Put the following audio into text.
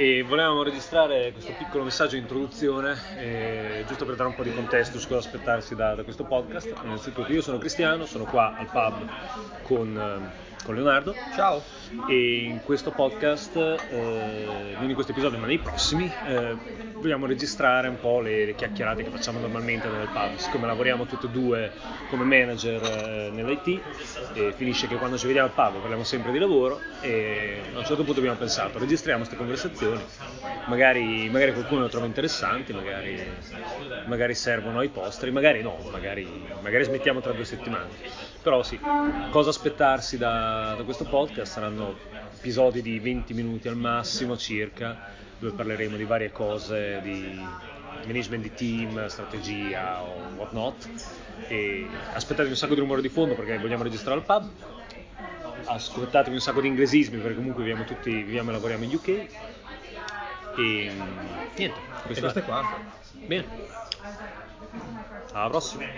e volevamo registrare questo piccolo messaggio di introduzione, eh, giusto per dare un po' di contesto su cosa aspettarsi da, da questo podcast. Innanzitutto io sono Cristiano, sono qua al pub con, eh, con Leonardo. Ciao. E in questo podcast, eh, non in questo episodio ma nei prossimi, eh, vogliamo registrare un po' le, le, chiacchierate che facciamo normalmente nel pub. Siccome lavoriamo tutti e due come manager eh, nell'IT, e finisce che quando ci vediamo al pub parliamo sempre di lavoro e a un certo punto abbiamo pensato registriamo queste conversazioni, magari, magari qualcuno le trova interessanti, magari, magari, servono ai posteri, magari no, magari, magari smettiamo tra due settimane. Però sì, cosa aspettarsi da, da questo podcast? Saranno episodi di 20 minuti al massimo circa, dove parleremo di varie cose, di management di team, strategia o whatnot. E aspettatevi un sacco di rumore di fondo perché vogliamo registrare al pub. Ascoltatevi un sacco di inglesismi perché comunque viviamo tutti, viviamo e lavoriamo in UK. E niente, questo, e questo è quanto. Bene. Alla prossima.